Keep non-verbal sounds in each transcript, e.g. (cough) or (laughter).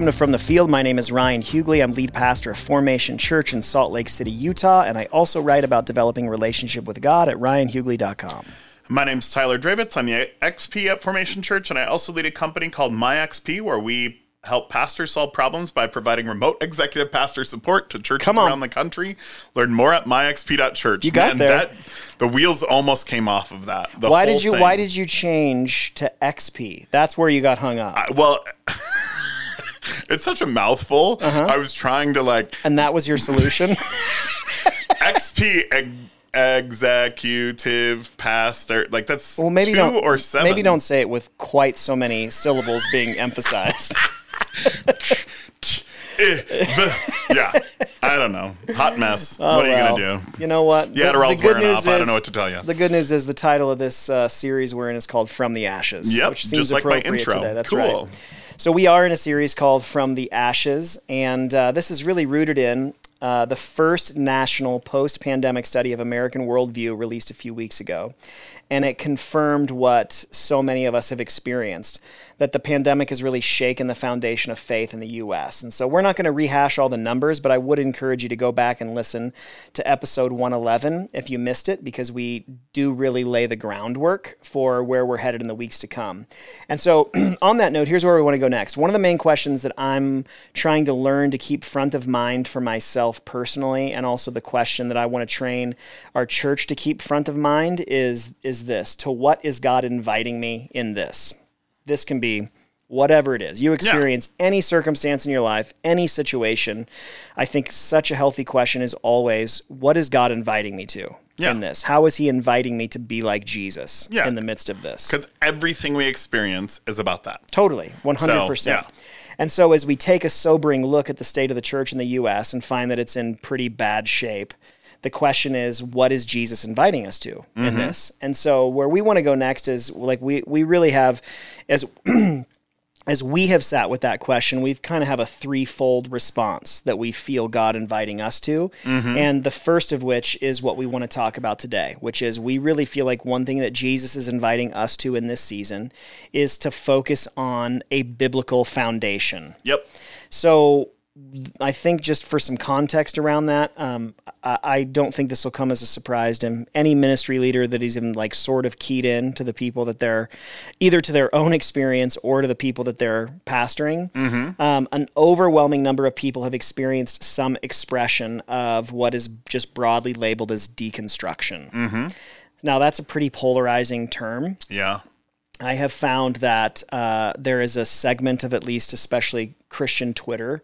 Welcome to From the Field. My name is Ryan Huguley. I'm lead pastor of Formation Church in Salt Lake City, Utah, and I also write about developing relationship with God at ryanhuguley.com. My name's Tyler Drewitz. I'm the XP at Formation Church, and I also lead a company called MyXP where we help pastors solve problems by providing remote executive pastor support to churches around the country. Learn more at myxp.church. You got Man, there. That, the wheels almost came off of that. The Why did you thing. why did you change to XP? That's where you got hung up. I- well, (laughs) (laughs) it's such a mouthful. Uh-huh. I was trying to like and that was your solution? (laughs) XP ex- executive pastor. Like that's Well, maybe 2 don't or seven. Maybe don't say it with quite so many syllables being emphasized. (laughs) Yeah, I don't know. Hot mess. what are you Oh, well. gonna do? You know what? The Adderall's wearing off. I don't know what to tell you. The good news is the title of this uh, series we're in is called "From the Ashes," Yep, which seems just like my intro. today. That's Cool. right. So we are in a series called "From the Ashes," and uh, this is really rooted in uh, the first national post-pandemic study of American worldview released a few weeks ago, and it confirmed what so many of us have experienced that the pandemic has really shaken the foundation of faith in the U.S. And so we're not going to rehash all the numbers, but I would encourage you to go back and listen to episode 111 if you missed it, because we do really lay the groundwork for where we're headed in the weeks to come. And so, (clears throat) on that note, here's where we want to go next. One of the main questions that I'm trying to learn to keep front of mind for myself personally, and also the question that I want to train our church to keep front of mind is is this: To what is God inviting me in this? This can be whatever it is. You experience any circumstance in your life, any situation. I think such a healthy question is always, what is God inviting me to Yeah. in this? How is He inviting me to be like Jesus Yeah. in the midst of this? Because everything we experience is about that. Totally, 100%. yeah. And so, as we take a sobering look at the state of the church in the U.S. and find that it's in pretty bad shape, the question is, what is Jesus inviting us to in mm-hmm. this? And so, where we want to go next is like we we really have as (clears throat) as we have sat with that question, we've kind of have a threefold response that we feel God inviting us to. Mm-hmm. And the first of which is what we want to talk about today, which is we really feel like one thing that Jesus is inviting us to in this season is to focus on a biblical foundation. Yep. So I think just for some context around that, um, I, I don't think this will come as a surprise to him. any ministry leader that is even like sort of keyed in to the people that they're either to their own experience or to the people that they're pastoring. Um, an overwhelming number of people have experienced some expression of what is just broadly labeled as deconstruction. Now, that's a pretty polarizing term. Yeah. I have found that uh, there is a segment of at least, especially Christian Twitter,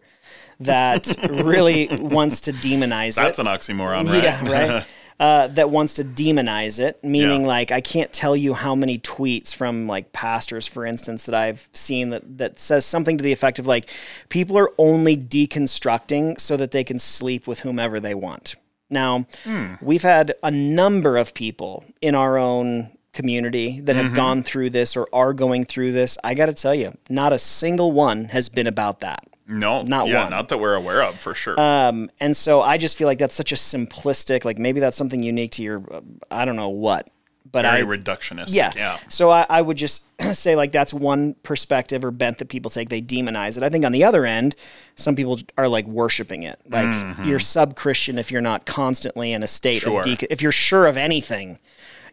that really wants to demonize That's it. That's an oxymoron, right? Yeah, right. (laughs) Uh, that wants to demonize it, meaning Yeah. like I can't tell you how many tweets from like pastors, for instance, that I've seen that that says something to the effect of like people are only deconstructing so that they can sleep with whomever they want. Now, Hmm. we've had a number of people in our own community that Mm-hmm. have gone through this or are going through this. I got to tell you, not a single one has been about that. No, Not yeah, one. not that we're aware of for sure. Um, and so I just feel like that's such a simplistic, like maybe that's something unique to your, uh, I don't know what, but Very I, reductionist. yeah. Yeah. So I, I would just (clears throat) say like that's one perspective or bent that people take. They demonize it. I think on the other end, some people are like worshiping it. Like you're sub Christian if you're not constantly in a state Mm-hmm. Sure. of de- if you're sure of anything,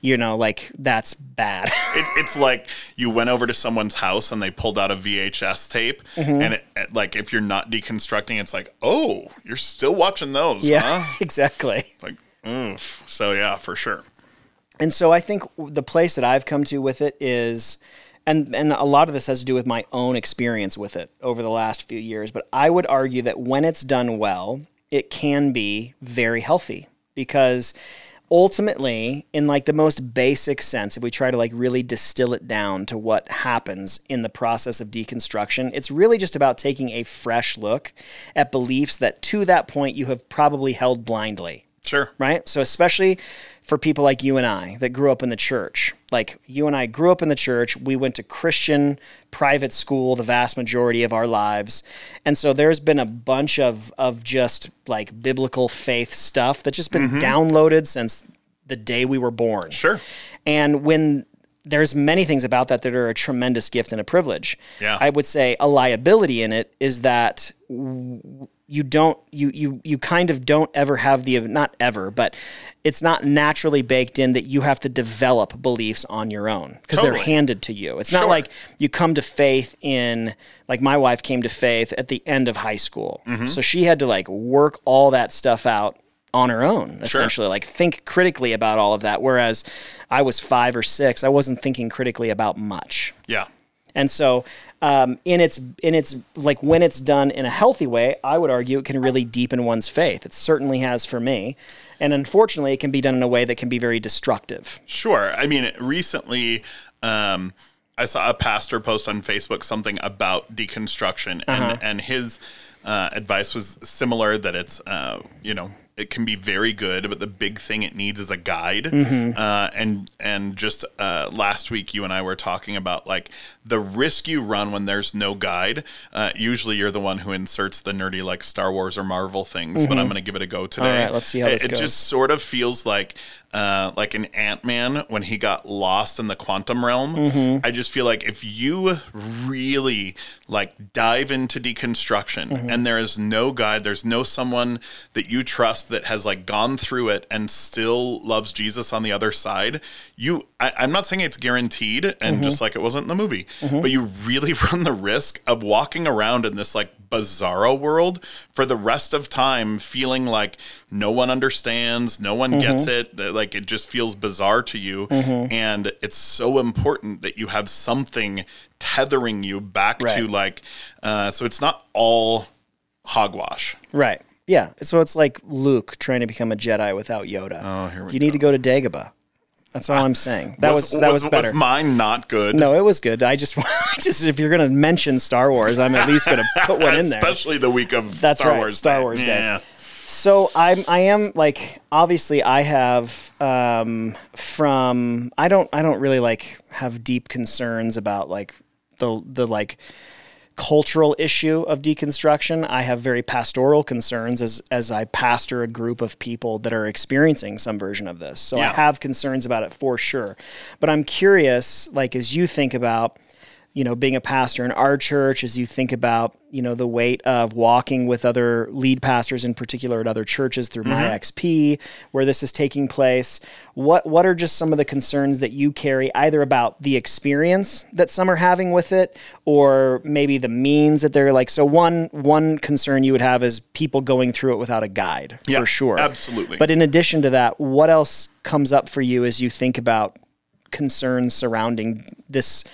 you know, like that's bad. (laughs) It, it's like you went over to someone's house and they pulled out a VHS tape, Mm-hmm. and it, it- like if you're not deconstructing, it's like, oh, you're still watching those, yeah, huh? (laughs) exactly. Like, oof. So yeah, for sure. And so I think the place that I've come to with it is, and and a lot of this has to do with my own experience with it over the last few years. But I would argue that when it's done well, it can be very healthy because ultimately, in like the most basic sense, if we try to like really distill it down to what happens in the process of deconstruction, it's really just about taking a fresh look at beliefs that to that point you have probably held blindly Sure. right? So especially for people like you and I that grew up in the church. Like you and I grew up in the church, we went to Christian private school the vast majority of our lives. And so there's been a bunch of of just like biblical faith stuff that's just been mm-hmm. downloaded since the day we were born. Sure. And when there's many things about that that are a tremendous gift and a privilege. Yeah. I would say a liability in it is that w- you don't you you you kind of don't ever have the not ever, but it's not naturally baked in that you have to develop beliefs on your own because they're handed to you. It's not like you come to faith in like my wife came to faith at the end of high school. Mm-hmm. So she had to like work all that stuff out on her own essentially like think critically about all of that whereas i was five or six i wasn't thinking critically about much Yeah. And so um, in its in its like when it's done in a healthy way i would argue it can really deepen one's faith. It certainly has for me. And unfortunately it can be done in a way that can be very destructive. Sure. I mean, recently, um, I saw a pastor post on Facebook something about deconstruction, and and his uh, advice was similar that it's uh, you know it can be very good, but the big thing it needs is a guide. Uh, and and just uh, last week, you and I were talking about like the risk you run when there's no guide. Uh, usually, you're the one who inserts the nerdy like Star Wars or Marvel things, but I'm going to give it a go today. right, let's see how it, this it goes. just sort of feels like uh, like an Ant Man when he got lost in the quantum realm. Mm-hmm. I just feel like if you really like dive into deconstruction Mm-hmm. and there is no guide, there's no someone that you trust that has like gone through it and still loves Jesus on the other side, you I, I'm not saying it's guaranteed and Mm-hmm. just like it wasn't in the movie, but you really (laughs) run the risk of walking around in this like bizarro world for the rest of time feeling like no one understands no one gets it like it just feels bizarre to you. And it's so important that you have something tethering you back to like uh, so it's not all hogwash. Right. Yeah. So it's like luke trying to become a jedi without yoda. Oh, here we you need to go to dagobah that's all i'm saying that was, that was, better Was mine not good No, it was good. I just, (laughs) I just if you're gonna mention Star Wars, I'm at least gonna put one in there. especially the week of That's Star right, Wars Star Day. Wars Day. yeah So I'm, I am like, obviously, I have um, from, I don't, I don't really like have deep concerns about like the the like cultural issue of deconstruction. I have very pastoral concerns as as I pastor a group of people that are experiencing some version of this. So I have concerns about it for sure. But I'm curious, like as you think about you know, being a pastor in our church, as you think about, you know, the weight of walking with other lead pastors in particular at other churches through my mm-hmm. XP, where this is taking place, what what are just some of the concerns that you carry either about the experience that some are having with it or maybe the means that they're like so one one concern you would have is people going through it without a guide Yeah, for sure. absolutely. But in addition to that, what else comes up for you as you think about concerns surrounding this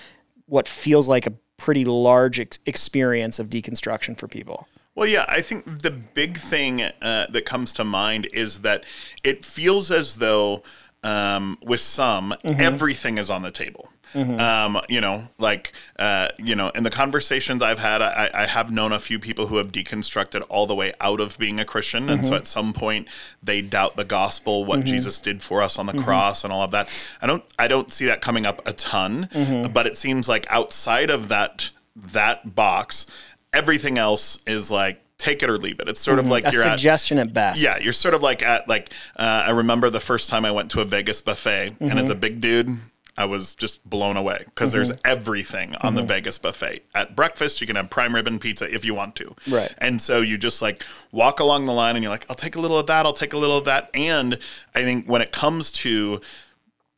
what feels like a pretty large ex- experience of deconstruction for people. Well, yeah, I think the big thing uh, that comes to mind is that it feels as though um, with some, everything is on the table. Mm-hmm. Um, you know, like, uh, you know, in the conversations I've had, I, I have known a few people who have deconstructed all the way out of being a Christian. And so mm-hmm. at some point they doubt the gospel, what mm-hmm. Jesus did for us on the cross and all of that. I don't, I don't see that coming up a ton, but it seems like outside of that, that box, everything else is like, take it or leave it. It's sort of like A you're suggestion at best. yeah, you're sort of like at like uh, I remember the first time I went to a Vegas buffet, and as a big dude, I was just blown away because there's mm-hmm. everything on the mm-hmm. Vegas buffet. At breakfast, you can have prime rib and pizza if you want to, Right. And so you just like walk along the line, and you're like, I'll take a little of that, I'll take a little of that, and I think when it comes to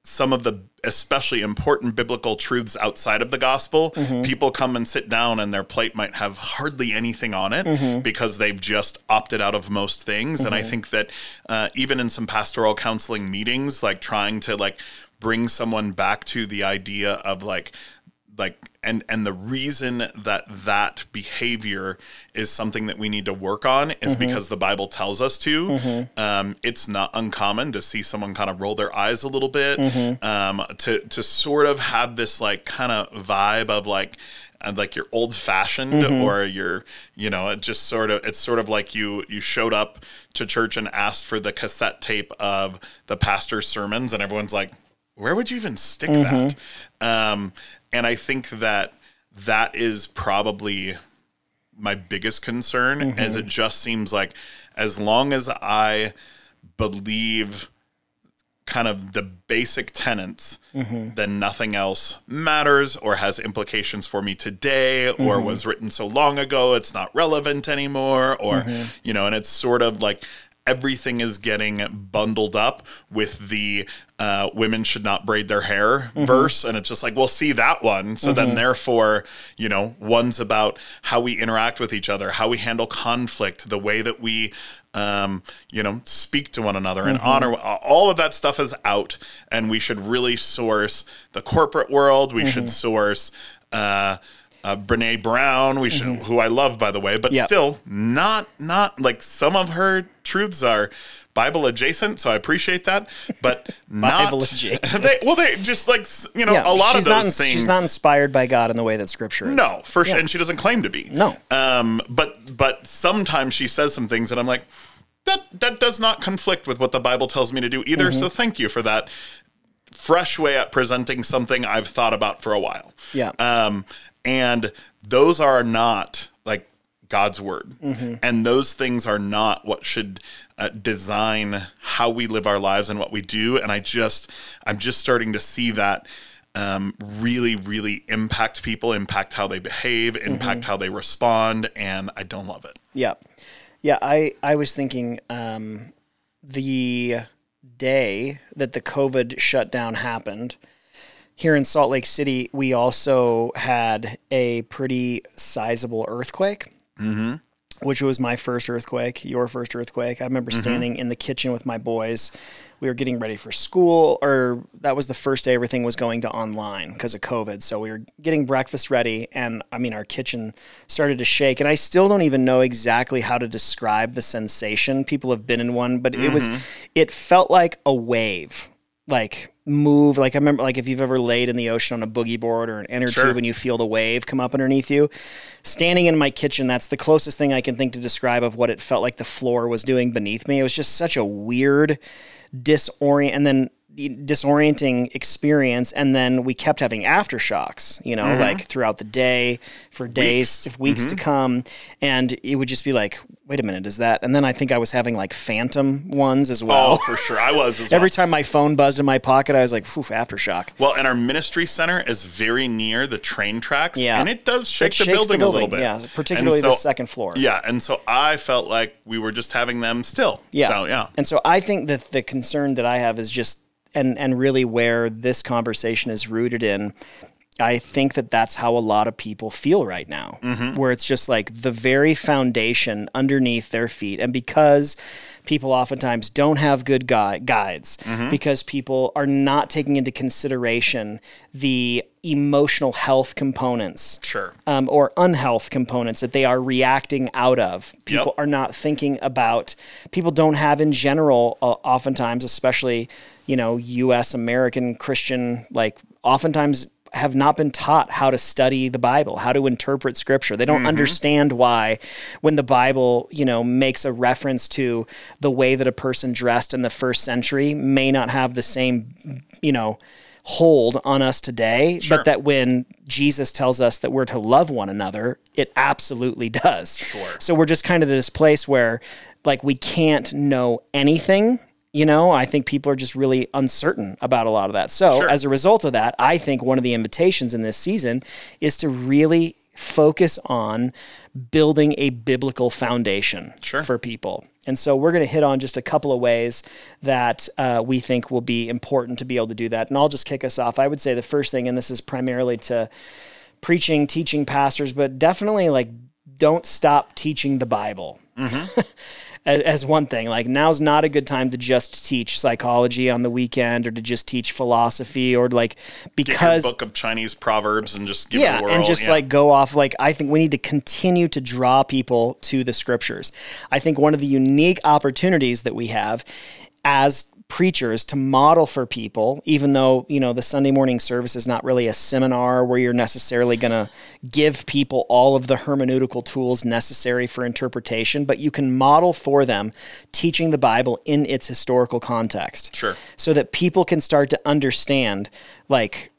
some of the especially important biblical truths outside of the gospel, mm-hmm. people come and sit down and their plate might have hardly anything on it because they've just opted out of most things. And I think that uh, even in some pastoral counseling meetings, like trying to like bring someone back to the idea of like like and and the reason that that behavior is something that we need to work on is mm-hmm. because the Bible tells us to. Mm-hmm. Um, it's not uncommon to see someone kind of roll their eyes a little bit, mm-hmm. um, to to sort of have this like kind of vibe of like and like you're old fashioned or you're you know it just sort of it's sort of like you you showed up to church and asked for the cassette tape of the pastor's sermons and everyone's like where would you even stick mm-hmm. that? Um and i think that that is probably my biggest concern as mm-hmm. it just seems like as long as i believe kind of the basic tenets, mm-hmm. then nothing else matters or has implications for me today or was written so long ago it's not relevant anymore or you know and it's sort of like everything is getting bundled up with the uh, women should not braid their hair verse. And it's just like well see that one. So then therefore you know one's about how we interact with each other how we handle conflict the way that we um, you know, speak to one another and honor. All of that stuff is out, and we should really source the corporate world. We should source uh, uh, Brene Brown. We should, who I love, by the way, but Yep. still not not like some of her truths are. Bible adjacent, so I appreciate that, but (laughs) not Bible (laughs) adjacent. They, well, they just like you know Yeah, a lot she's of not, those things. She's not inspired by God in the way that Scripture is. No, for sure, and she doesn't claim to be. No. Um, but but sometimes she says some things, and I'm like, that that does not conflict with what the Bible tells me to do either. Mm-hmm. So thank you for that fresh way at presenting something I've thought about for a while. Yeah. Um, and those are not like God's word, Mm-hmm. and those things are not what should uh, design how we live our lives and what we do. And I just, I'm just starting to see that um, really, really impact people, impact how they behave, impact Mm-hmm. how they respond, and I don't love it. Yeah. Yeah, I, I was thinking um, the day that the COVID shutdown happened, here in Salt Lake City, we also had a pretty sizable earthquake, mm-hmm. which was my first earthquake, your first earthquake. I remember standing in the kitchen with my boys. We were getting ready for school, or that was the first day everything was going to online because of COVID. So we were getting breakfast ready, and I mean, our kitchen started to shake. And I still don't even know exactly how to describe the sensation. People have been in one, but it was, it felt like a wave like move like i remember like if you've ever laid in the ocean on a boogie board or an inner Sure. tube and you feel the wave come up underneath you standing in my kitchen that's the closest thing i can think to describe of what it felt like the floor was doing beneath me it was just such a weird disorient and then disorienting experience and then we kept having aftershocks you know Mm-hmm. like throughout the day for days weeks, weeks Mm-hmm. to come and it would just be like wait a minute is that and then i think i was having like phantom ones as well Oh, for sure, I was as (laughs) well. Every time my phone buzzed in my pocket, I was like, "Phew, aftershock." Well, and our ministry center is very near the train tracks, Yeah. and it does shake, It the, shakes building a little bit. Yeah, particularly And the second floor. Yeah, and so I felt like we were just having them still. Yeah. So, yeah. And so I think that the concern that I have is just, and and really where this conversation is rooted in. I think that that's how a lot of people feel right now, Mm-hmm. where it's just like the very foundation underneath their feet. And because people oftentimes don't have good gui- guides, Mm-hmm. because people are not taking into consideration the emotional health components Sure. um, or unhealth components that they are reacting out of. People Yep. are not thinking about. People don't have in general, uh, oftentimes, especially you know, U.S. American Christian, like oftentimes have not been taught how to study the Bible, how to interpret Scripture. They don't Mm-hmm. understand why, when the Bible, you know, makes a reference to the way that a person dressed in the first century, may not have the same, you know hold on us today, but that when Jesus tells us that we're to love one another, it absolutely does. Sure. So we're just kind of this place where like we can't know anything. You know, I think people are just really uncertain about a lot of that. So, Sure. as a result of that, I think one of the invitations in this season is to really focus on building a biblical foundation Sure. for people. And so we're going to hit on just a couple of ways that uh, we think will be important to be able to do that. And I'll just kick us off. I would say the first thing, and this is primarily to preaching, teaching pastors, but definitely like don't stop teaching the Bible. (laughs) as, as one thing. Like now's not a good time to just teach psychology on the weekend or to just teach philosophy or like because book of Chinese proverbs and just give yeah, it a whirl. and just yeah. like go off. Like I think we need to continue to draw people to the scriptures. I think one of the unique opportunities that we have as preachers to model for people even though you know the sunday morning service is not really a seminar where you're necessarily going to give people all of the hermeneutical tools necessary for interpretation but you can model for them teaching the bible in its historical context Sure. so that people can start to understand like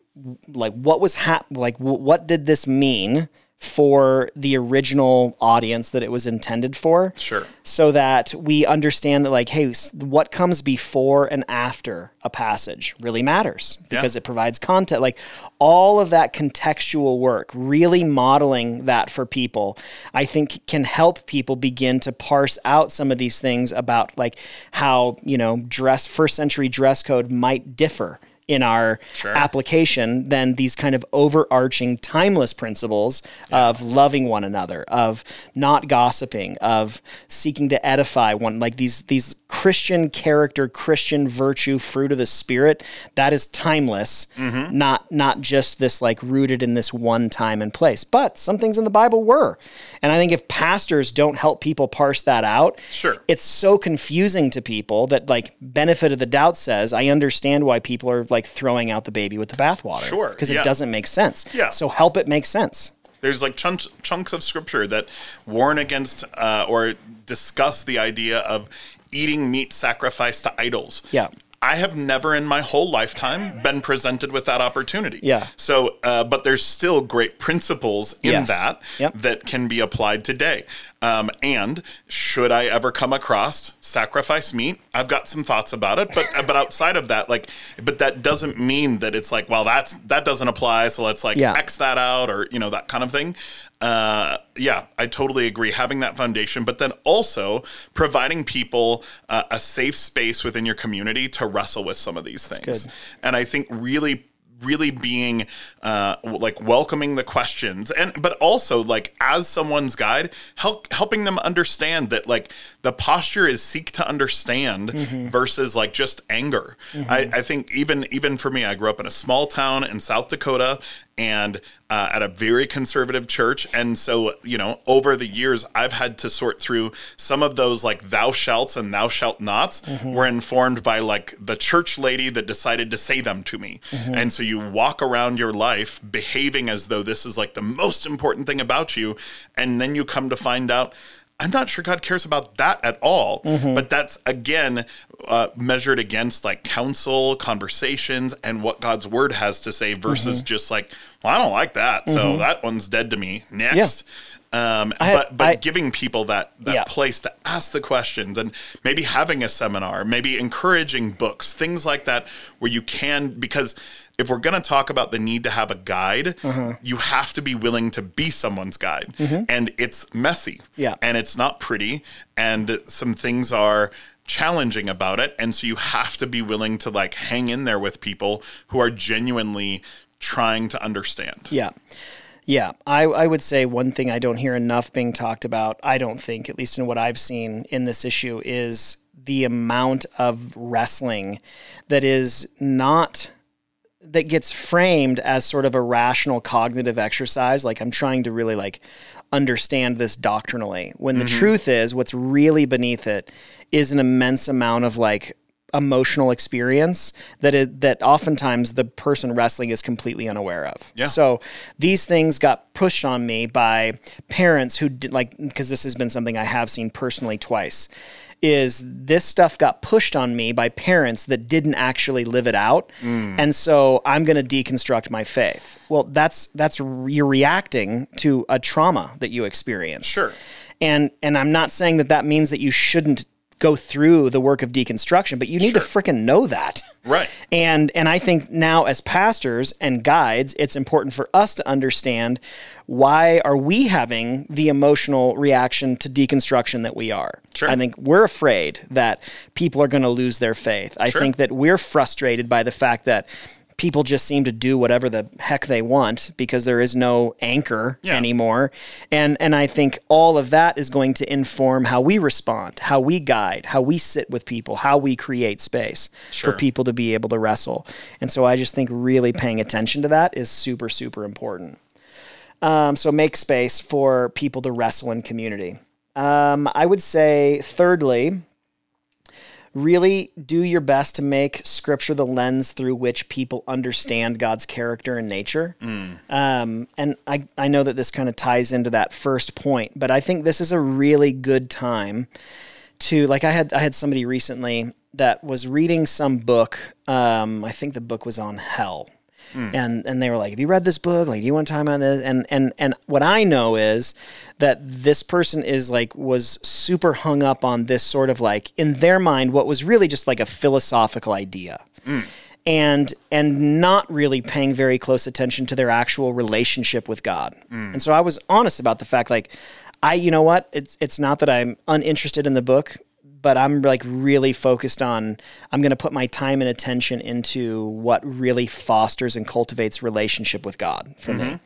like what was hap- like w- what did this mean for the original audience that it was intended for. Sure. so that we understand that like hey what comes before and after a passage really matters because it provides content like all of that contextual work really modeling that for people i think can help people begin to parse out some of these things about like how you know dress first century dress code might differ in our Sure. application than these kind of overarching timeless principles of loving one another of not gossiping of seeking to edify one like these these christian character christian virtue fruit of the spirit that is timeless mm-hmm. not not just this like rooted in this one time and place but some things in the bible were and i think if pastors don't help people parse that out Sure. it's so confusing to people that like benefit of the doubt says i understand why people are like throwing out the baby with the bathwater Sure, because yeah. it doesn't make sense Yeah. so help it make sense There's like chunks chunks of scripture that warn against uh, or discuss the idea of eating meat sacrificed to idols. Yeah. I have never in my whole lifetime been presented with that opportunity. Yeah. So, uh, but there's still great principles in Yes. that Yep. that can be applied today. Um, and should I ever come across sacrifice meat, I've got some thoughts about it. But but outside of that, like, but that doesn't mean that it's like, well, that's that doesn't apply. So let's like Yeah. X that out, or you know that kind of thing. Uh, yeah, I totally agree. Having that foundation, but then also providing people uh, a safe space within your community to wrestle with some of these things. And I think really really being uh, like welcoming the questions and but also like as someone's guide help helping them understand that like the posture is seek to understand versus like just anger I, I think even even for me i grew up in a small town in south dakota and uh, at a very conservative church. And so you know over the years i've had to sort through some of those like thou shalt and thou shalt nots were informed by like the church lady that decided to say them to me. And so you walk around your life behaving as though this is like the most important thing about you. And then you come to find out I'm not sure God cares about that at all. Mm-hmm. But that's again uh, measured against like counsel, conversations, and what God's word has to say versus mm-hmm. just like, well, I don't like that, so mm-hmm. that one's dead to me. Next. Um, I- but but I- giving people that that Yeah. place to ask the questions and maybe having a seminar, maybe encouraging books, things like that, where you can because if we're going to talk about the need to have a guide, Uh-huh. you have to be willing to be someone's guide, and it's messy, Mm-hmm. Yeah. and it's not pretty, and some things are challenging about it, and so you have to be willing to like hang in there with people who are genuinely trying to understand. Yeah. Yeah. I, I would say one thing I don't hear enough being talked about, I don't think, at least in what I've seen in this issue, is the amount of wrestling that is not that gets framed as sort of a rational cognitive exercise like i'm trying to really like understand this doctrinally when the mm-hmm. truth is what's really beneath it is an immense amount of like emotional experience that it, that oftentimes the person wrestling is completely unaware of. Yeah. So these things got pushed on me by parents who did like because this has been something I have seen personally twice is this stuff got pushed on me by parents that didn't actually live it out mm. and so i'm going to deconstruct my faith well that's that's you're reacting to a trauma that you experienced Sure. and and i'm not saying that that means that you shouldn't go through the work of deconstruction but you need to freaking know that Right. (laughs) and and I think now as pastors and guides, it's important for us to understand why are we having the emotional reaction to deconstruction that we are. Sure. I think we're afraid that people are going to lose their faith. I Sure. think that we're frustrated by the fact that people just seem to do whatever the heck they want because there is no anchor Yeah. anymore. And and I think all of that is going to inform how we respond, how we guide, how we sit with people, how we create space Sure. for people to be able to wrestle. And so I just think really paying attention to that is super super important. Um, so make space for people to wrestle in community. Um, I would say, thirdly, really do your best to make scripture the lens through which people understand God's character and nature. Um, and I, I know that this kind of ties into that first point, but I think this is a really good time to like I had I had somebody recently that was reading some book. Um, I think the book was on hell. Mm. And and they were like, "Have you read this book? Like, do you want to talk about this?" And and and what I know is that this person is like was super hung up on this sort of like in their mind what was really just like a philosophical idea mm. and and not really paying very close attention to their actual relationship with God. Mm. And so I was honest about the fact like I you know what? It's it's not that I'm uninterested in the book, but I'm like really focused on I'm going to put my time and attention into what really fosters and cultivates relationship with God for me. Mm-hmm.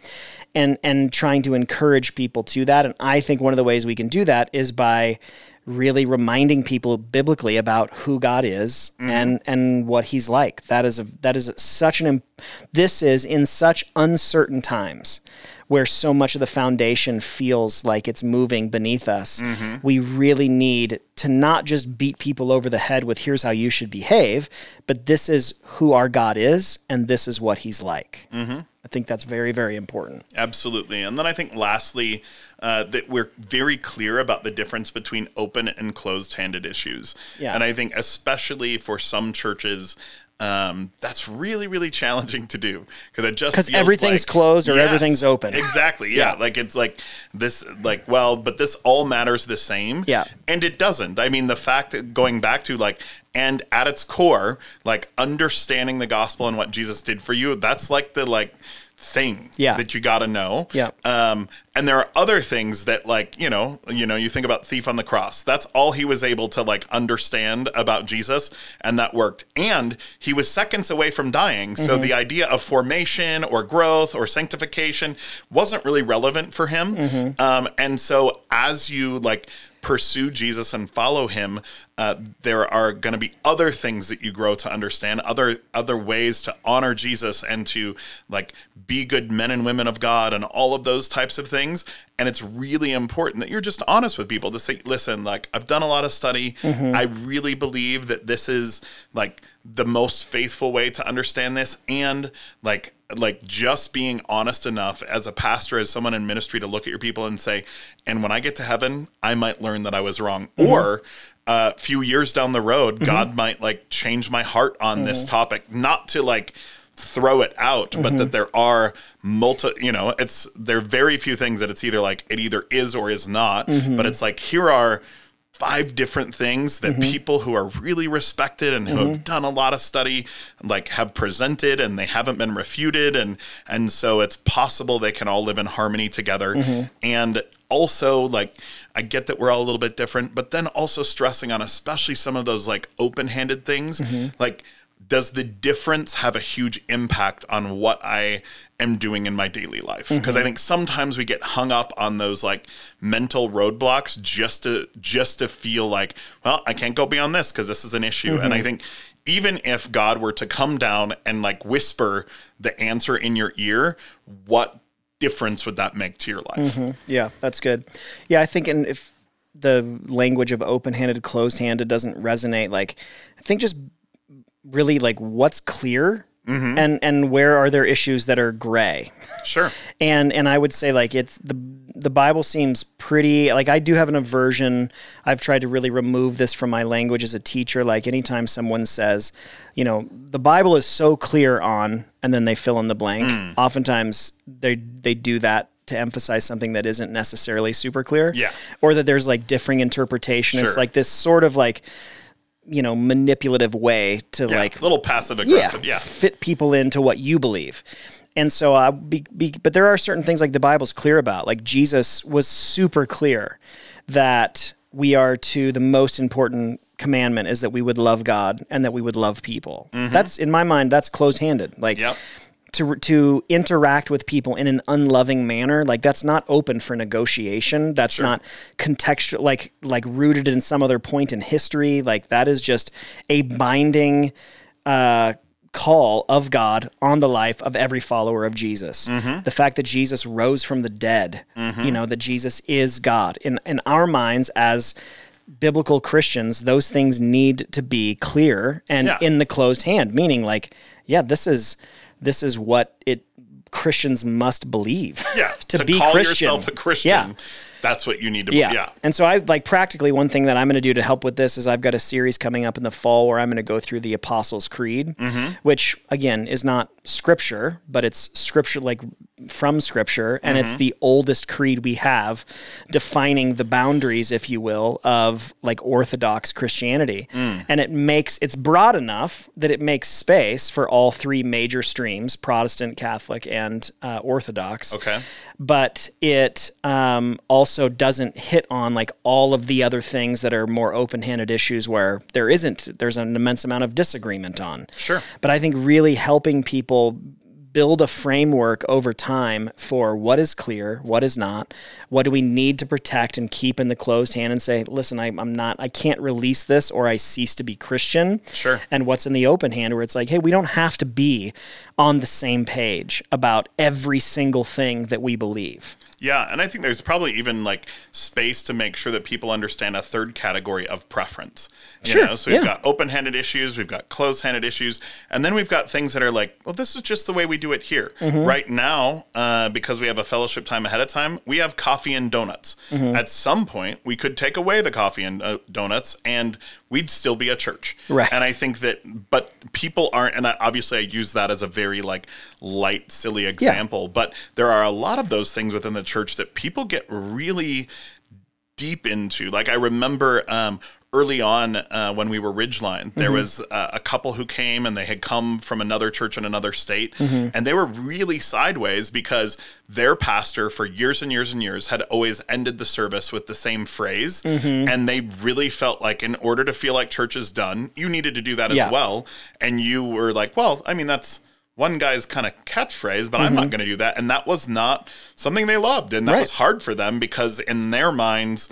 And and trying to encourage people to that and I think one of the ways we can do that is by really reminding people biblically about who God is mm-hmm. and and what he's like. That is a that is such an this is in such uncertain times where so much of the foundation feels like it's moving beneath us. We really need to not just beat people over the head with here's how you should behave, but this is who our God is and this is what he's like. I think that's very very important. Absolutely. And then I think lastly, uh, that we're very clear about the difference between open and closed handed issues. Yeah. And I think, especially for some churches, um, that's really, really challenging to do because it just 'Cause feels everything's like- closed or everything's open. Exactly. Yeah. Like it's like this, like, well, but this all matters the same. Yeah. And it doesn't. I mean, the fact that going back to like, and at its core, like understanding the gospel and what Jesus did for you, that's like the like thing Yeah. that you got to know. Yeah. Um, and there are other things that like, you know, you know, you think about thief on the cross. That's all he was able to like understand about Jesus and that worked. And he was seconds away from dying. So Mm-hmm. the idea of formation or growth or sanctification wasn't really relevant for him. Mm-hmm. Um, and so as you like pursue Jesus and follow him, uh, there are going to be other things that you grow to understand, other other ways to honor Jesus and to like be good men and women of God and all of those types of things. And it's really important that you're just honest with people to say, listen, like I've done a lot of study. I really believe that this is like the most faithful way to understand this and like like just being honest enough as a pastor as someone in ministry to look at your people and say and when i get to heaven i might learn that i was wrong or a few years down the road mm-hmm. god might like change my heart on this mm-hmm. topic. Not to like throw it out but that mm-hmm. there are multi you know it's there are very few things that it's either like it either is or is not but it's like here are five different things that people who are really respected and who have done a lot of study like have presented and they haven't been refuted and and so it's possible they can all live in harmony together. And also like I get that we're all a little bit different but then also stressing on especially some of those like open-handed things mm-hmm. like does the difference have a huge impact on what I am doing in my daily life? Mm-hmm. Because I think sometimes we get hung up on those like mental roadblocks just to just to feel like, well, I can't go beyond this because this is an issue. And I mm-hmm. think even if God were to come down and like whisper the answer in your ear, what difference would that make to your life? Mm-hmm. Yeah, that's good. Yeah, I think and if the language of open-handed, closed-handed doesn't resonate, like I think just really like what's clear Mm-hmm. and and where are there issues that are gray. Sure. (laughs) and and I would say like it's the the Bible seems pretty like I do have an aversion. I've tried to really remove this from my language as a teacher. Like anytime someone says, you know, the Bible is so clear on, and then they fill in the blank. Hmm. Oftentimes they they do that to emphasize something that isn't necessarily super clear. Yeah. Or that there's like differing interpretation. It's like this sort of like you know manipulative way to Yeah. like a little passive aggressive. Yeah. fit people into what you believe. And so, uh, be, be, but there are certain things like the Bible's clear about. Like Jesus was super clear that we are to the most important commandment is that we would love God and that we would love people. That's in my mind that's closed-handed. Like Yep. To to interact with people in an unloving manner like that's not open for negotiation that's not contextual like like rooted in some other point in history like that is just a binding uh call of God on the life of every follower of Jesus. The fact that Jesus rose from the dead, you know, that Jesus is God. In in our minds as biblical Christians, those things need to be clear and Yeah. in the closed hand, meaning like, yeah, this is this is what it Christians must believe. Yeah. (laughs) to, be call Christian. yourself a Christian, Yeah. that's what you need to Yeah. yeah. And so I like practically one thing that I'm going to do to help with this is I've got a series coming up in the fall where I'm going to go through the Apostles' Creed, Mm-hmm. which again is not scripture, but it's scripture like from scripture and it's Mm-hmm. the oldest creed we have defining the boundaries if you will of like orthodox Christianity. Mm. And it makes it's broad enough that it makes space for all three major streams, Protestant, Catholic and uh, Orthodox Okay. but it um, also doesn't hit on like all of the other things that are more open-handed issues where there isn't there's an immense amount of disagreement on Sure. but i think really helping people build a framework over time for what is clear what is not what do we need to protect and keep in the closed hand and say listen I, i'm not i can't release this or i cease to be christian Sure. and what's in the open hand where it's like hey we don't have to be on the same page about every single thing that we believe Yeah, and I think there's probably even like space to make sure that people understand a third category of preference. You Sure, know, so we've yeah. got open-handed issues, we've got closed-handed issues, and then we've got things that are like, well, this is just the way we do it here. Mm-hmm. Right now, uh, because we have a fellowship time ahead of time, we have coffee and donuts. Mm-hmm. At some point, we could take away the coffee and uh, donuts, and we'd still be a church. Right. And I think that, but people aren't, and I, obviously I use that as a very like light, silly example, but there are a lot of those things within the church that people get really deep into. Like I remember um, early on uh, when we were Ridgeline, there was uh, a couple who came and they had come from another church in another state, and they were really sideways because their pastor for years and years and years had always ended the service with the same phrase, and they really felt like in order to feel like church is done, you needed to do that Yeah. as well, and you were like, well, I mean that's. One guy's kind of catchphrase, but I'm not mm-hmm. going to do that. And that was not something they loved. And that Right. was hard for them because in their minds,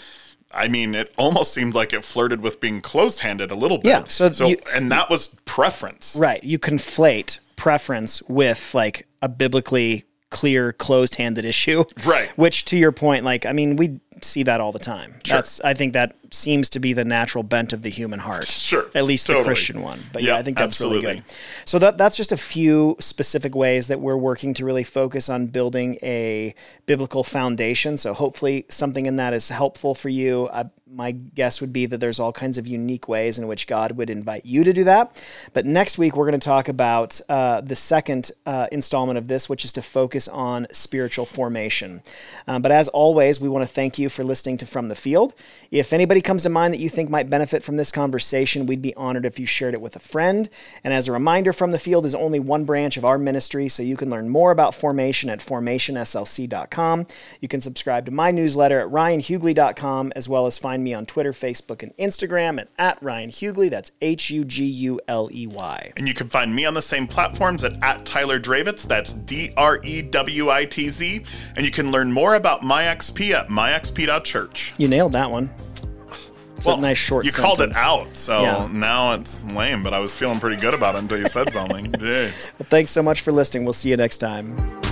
I mean, it almost seemed like it flirted with being closed-handed a little bit. Yeah, so you- and that was preference. Right. You conflate preference with like a biblically clear closed-handed issue. Right. (laughs) Which to your point like I mean we see that all the time. That's I think that seems to be the natural bent of the human heart. Sure, At least totally. the Christian one. But yeah, Yeah, I think that's really good. So that that's just a few specific ways that we're working to really focus on building a biblical foundation. So hopefully something in that is helpful for you. I, my guess would be that there's all kinds of unique ways in which God would invite you to do that. But next week we're going to talk about uh, the second uh, installment of this, which is to focus on spiritual formation. Um, but as always, we want to thank you for listening to From the Field. If anybody comes to mind that you think might benefit from this conversation, we'd be honored if you shared it with a friend. And as a reminder, From the Field is only one branch of our ministry, so you can learn more about formation at formationslc.com. You can subscribe to my newsletter at ryanhuguley.com, as well as find me on Twitter, Facebook, and Instagram at, at Ryan Huguley. That's H U G U L E Y. And you can find me on the same platforms at, at Tyler Drewitz. That's D R E W I T Z. And you can learn more about MyXP at myxp.church. You nailed that one. It's a nice short You called it out, so Yeah. now it's lame, but I was feeling pretty good about it until you said something. (laughs) Jeez. Well, thanks so much for listening. We'll see you next time.